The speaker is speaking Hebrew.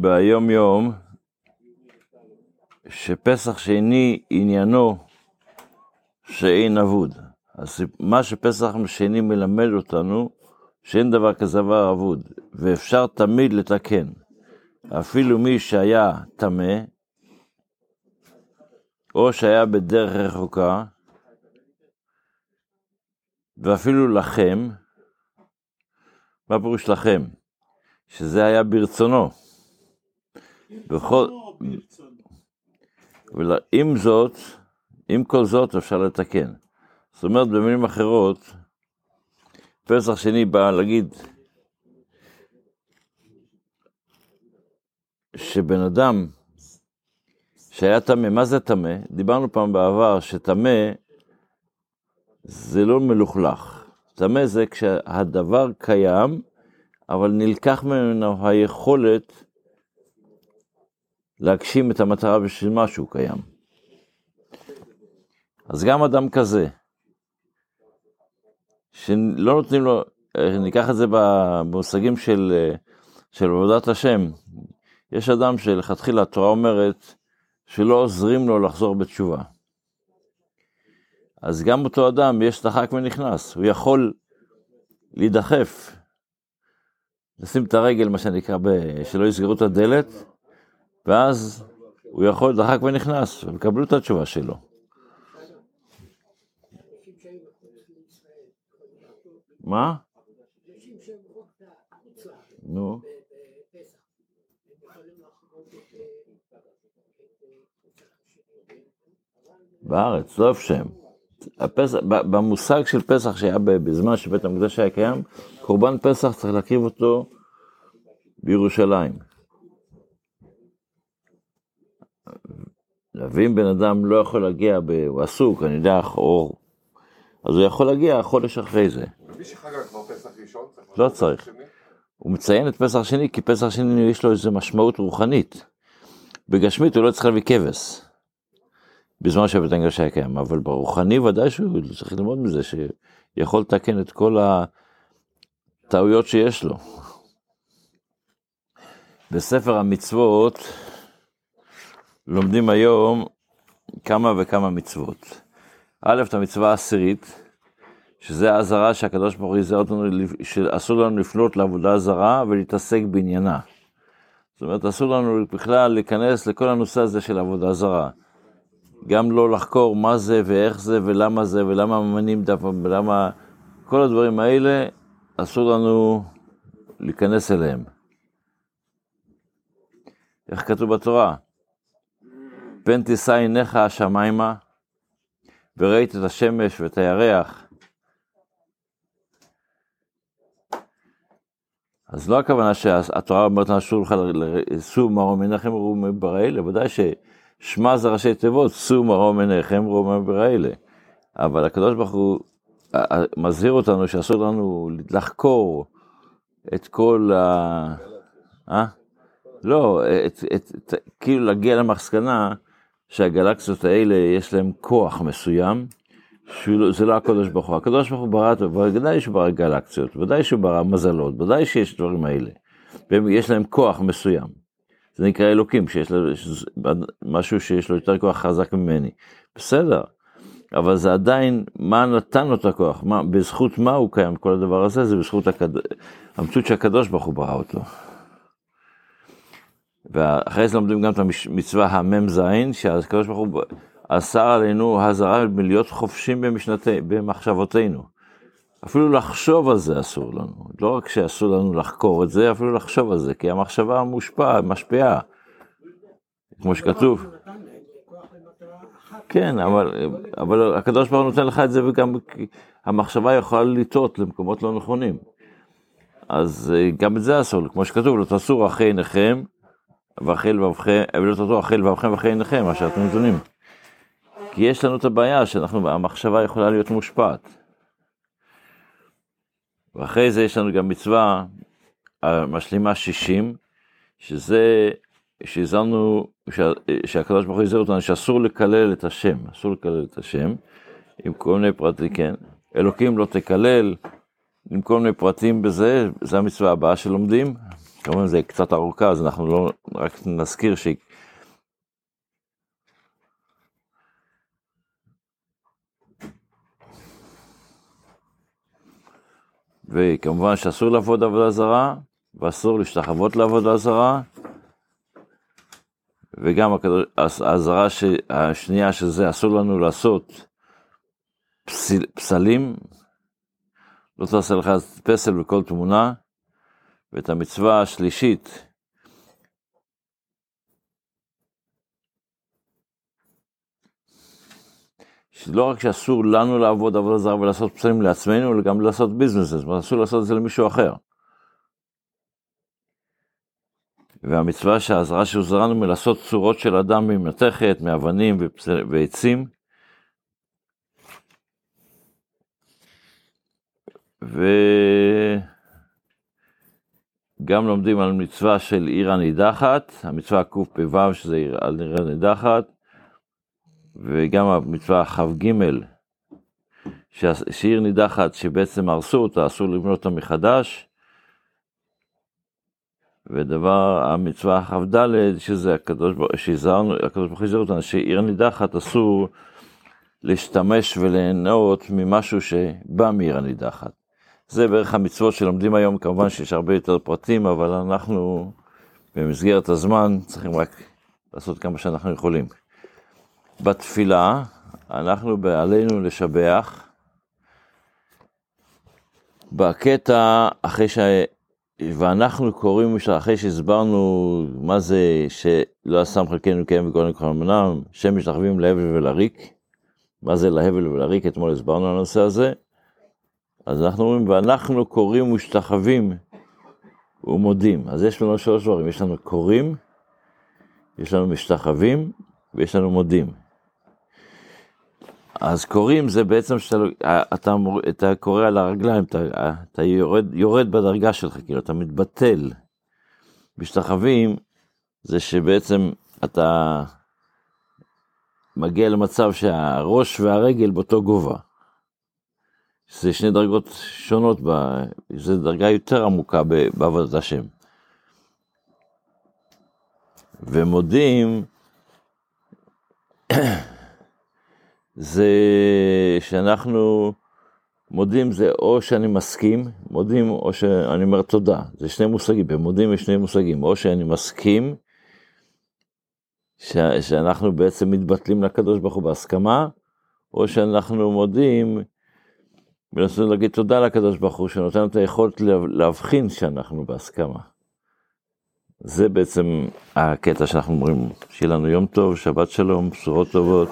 ביום יום, שפסח שני עניינו שאין אבוד. אז מה שפסח שני מלמד אותנו, שאין דבר כזה דבר אבוד, ואפשר תמיד לתקן. אפילו מי שהיה טמא, או שהיה בדרך רחוקה, ואפילו לכם, מה פירוש לכם? שזה היה ברצונו. בכל... ועם זאת, עם כל זאת אפשר לתקן. זאת אומרת, במילים אחרות, פסח שני בא להגיד שבן אדם שהיה טמא, מה זה טמא? דיברנו פעם בעבר שטמא זה לא מלוכלך. טמא זה כשהדבר קיים, אבל נלקח ממנו היכולת להגשים את המטרה בשביל מה שהוא קיים. אז גם אדם כזה, שלא נותנים לו, ניקח את זה במושגים של, של עבודת השם, יש אדם שלכתחילה התורה אומרת שלא עוזרים לו לחזור בתשובה. אז גם אותו אדם יש דחק ונכנס, הוא יכול להידחף, לשים את הרגל, מה שנקרא, שלא יסגרו את הדלת, ואז הוא יכול דחק ונכנס, ויקבלו את התשובה שלו. מה? נו. בארץ, לא איפה שהם. במושג של פסח שהיה בזמן שבית המקדש היה קיים, קורבן פסח צריך להקריב אותו בירושלים. ואם בן אדם לא יכול להגיע, הוא עסוק, אני יודע, או... אז הוא יכול להגיע חודש אחרי זה. מי שחגג כבר פסח ראשון, לא צריך. הוא מציין את פסח שני, כי פסח שני יש לו איזו משמעות רוחנית. בגשמית הוא לא צריך להביא כבש. בזמן שבית המקדש היה קיים, אבל ברוחני ודאי שהוא צריך ללמוד מזה, שיכול לתקן את כל הטעויות שיש לו. בספר המצוות לומדים היום כמה וכמה מצוות. א', את המצווה העשירית, שזה האזהרה שהקדוש ברוך הוא יזהר אותנו, שאסור לנו לפנות לעבודה זרה ולהתעסק בעניינה. זאת אומרת, אסור לנו בכלל להיכנס לכל הנושא הזה של עבודה זרה. גם לא לחקור מה זה ואיך זה ולמה זה ולמה ממנים דווקא ולמה כל הדברים האלה אסור לנו להיכנס אליהם. איך כתוב בתורה? פן תישא עיניך השמיימה וראית את השמש ואת הירח. אז לא הכוונה שהתורה אומרת לנו אסור לך לשום מרום עיניכם ורום בראלה, ודאי ש... שמע זה ראשי תיבות, שאו מרום עיניכם רומם בראלה. אבל הקדוש ברוך הוא מזהיר אותנו שאסור לנו לחקור את כל ה... אה? לא, את, את, את, כאילו להגיע למסקנה שהגלקסיות האלה יש להם כוח מסוים, שזה לא הקדוש ברוך הוא. הקדוש ברוך הוא ברא, ודאי שהוא ברא גלקסיות, ודאי שהוא ברא מזלות, ודאי שיש דברים האלה. ויש להם כוח מסוים. זה נקרא אלוקים, שיש לו משהו שיש לו יותר כוח חזק ממני. בסדר, אבל זה עדיין, מה נתן לו את הכוח? מה, בזכות מה הוא קיים כל הדבר הזה? זה בזכות הקד... המציאות שהקדוש ברוך הוא ברא אותו. ואחרי זה לומדים גם את המצווה המ"ז, שהקדוש ברוך הוא אסר עלינו הזרה מלהיות חופשים במשנתי, במחשבותינו. אפילו לחשוב על זה אסור לנו, לא רק שאסור לנו לחקור את זה, אפילו לחשוב על זה, כי המחשבה מושפעת, משפיעה, כמו שכתוב. כן, אבל, אבל הקדוש ברוך הוא נותן לך את זה, וגם המחשבה יכולה לטעות למקומות לא נכונים. אז אה, גם את זה אסור, כמו שכתוב, לא תעשו אחרי עיניכם, ואחרי לבבכם, ולא תעשו אחרי לבבכם ואחרי עיניכם, מה שאתם נתונים. כי יש לנו את הבעיה שהמחשבה יכולה להיות מושפעת. ואחרי זה יש לנו גם מצווה משלימה 60, שזה, שהזמנו, שהקדוש ברוך הוא הזהיר אותנו שאסור לקלל את השם, אסור לקלל את השם, עם כל מיני פרטים, כן, אלוקים לא תקלל, עם כל מיני פרטים בזה, זו המצווה הבאה שלומדים. כמובן זה קצת ארוכה, אז אנחנו לא, רק נזכיר ש... וכמובן שאסור לעבוד עבודה זרה, ואסור להשתחוות לעבודה זרה, וגם האזהרה השנייה שזה אסור לנו לעשות פסיל, פסלים, לא תעשה לך פסל בכל תמונה, ואת המצווה השלישית, שלא רק שאסור לנו לעבוד עבודה זרה ולעשות פסלים לעצמנו, אלא גם לעשות ביזנס, אומרת, אסור לעשות את זה למישהו אחר. והמצווה שהעזרה שהוזרנו מלעשות צורות של אדם ממתכת, מאבנים ועצים, וגם לומדים על מצווה של עיר הנידחת, המצווה קפ"ו שזה עיר הנידחת, וגם המצווה כ"ג, שעיר נידחת שבעצם הרסו אותה, אסור לבנות אותה מחדש. ודבר, המצווה כ"ד, שזה הקדוש ברוך הוא, הזהר אותנו, שעיר נידחת אסור להשתמש וליהנות ממשהו שבא מעיר הנידחת. זה בערך המצוות שלומדים היום, כמובן שיש הרבה יותר פרטים, אבל אנחנו במסגרת הזמן צריכים רק לעשות כמה שאנחנו יכולים. בתפילה, אנחנו בעלינו לשבח, בקטע, אחרי ש... ואנחנו קוראים, אחרי שהסברנו מה זה שלא אסם חלקנו קיים וגולם כל אמנם, שם משתחווים להבל ולריק, מה זה להבל ולריק, אתמול הסברנו על הנושא הזה, אז אנחנו אומרים, ואנחנו קוראים ומשתחווים ומודים. אז יש לנו שלוש דברים, יש לנו קוראים, יש לנו משתחווים ויש לנו מודים. אז קוראים זה בעצם שאתה אתה, אתה קורא על הרגליים, אתה, אתה יורד, יורד בדרגה שלך, כאילו אתה מתבטל. משתחווים זה שבעצם אתה מגיע למצב שהראש והרגל באותו גובה. זה שני דרגות שונות, זו דרגה יותר עמוקה בעבודת השם. ומודים, זה שאנחנו מודים זה או שאני מסכים, מודים או שאני אומר תודה, זה שני מושגים, במודים יש שני מושגים, או שאני מסכים, ש, שאנחנו בעצם מתבטלים לקדוש ברוך הוא בהסכמה, או שאנחנו מודים, מנסים להגיד תודה לקדוש ברוך הוא, שנותן את היכולת להבחין שאנחנו בהסכמה. זה בעצם הקטע שאנחנו אומרים, שיהיה לנו יום טוב, שבת שלום, בשורות טובות.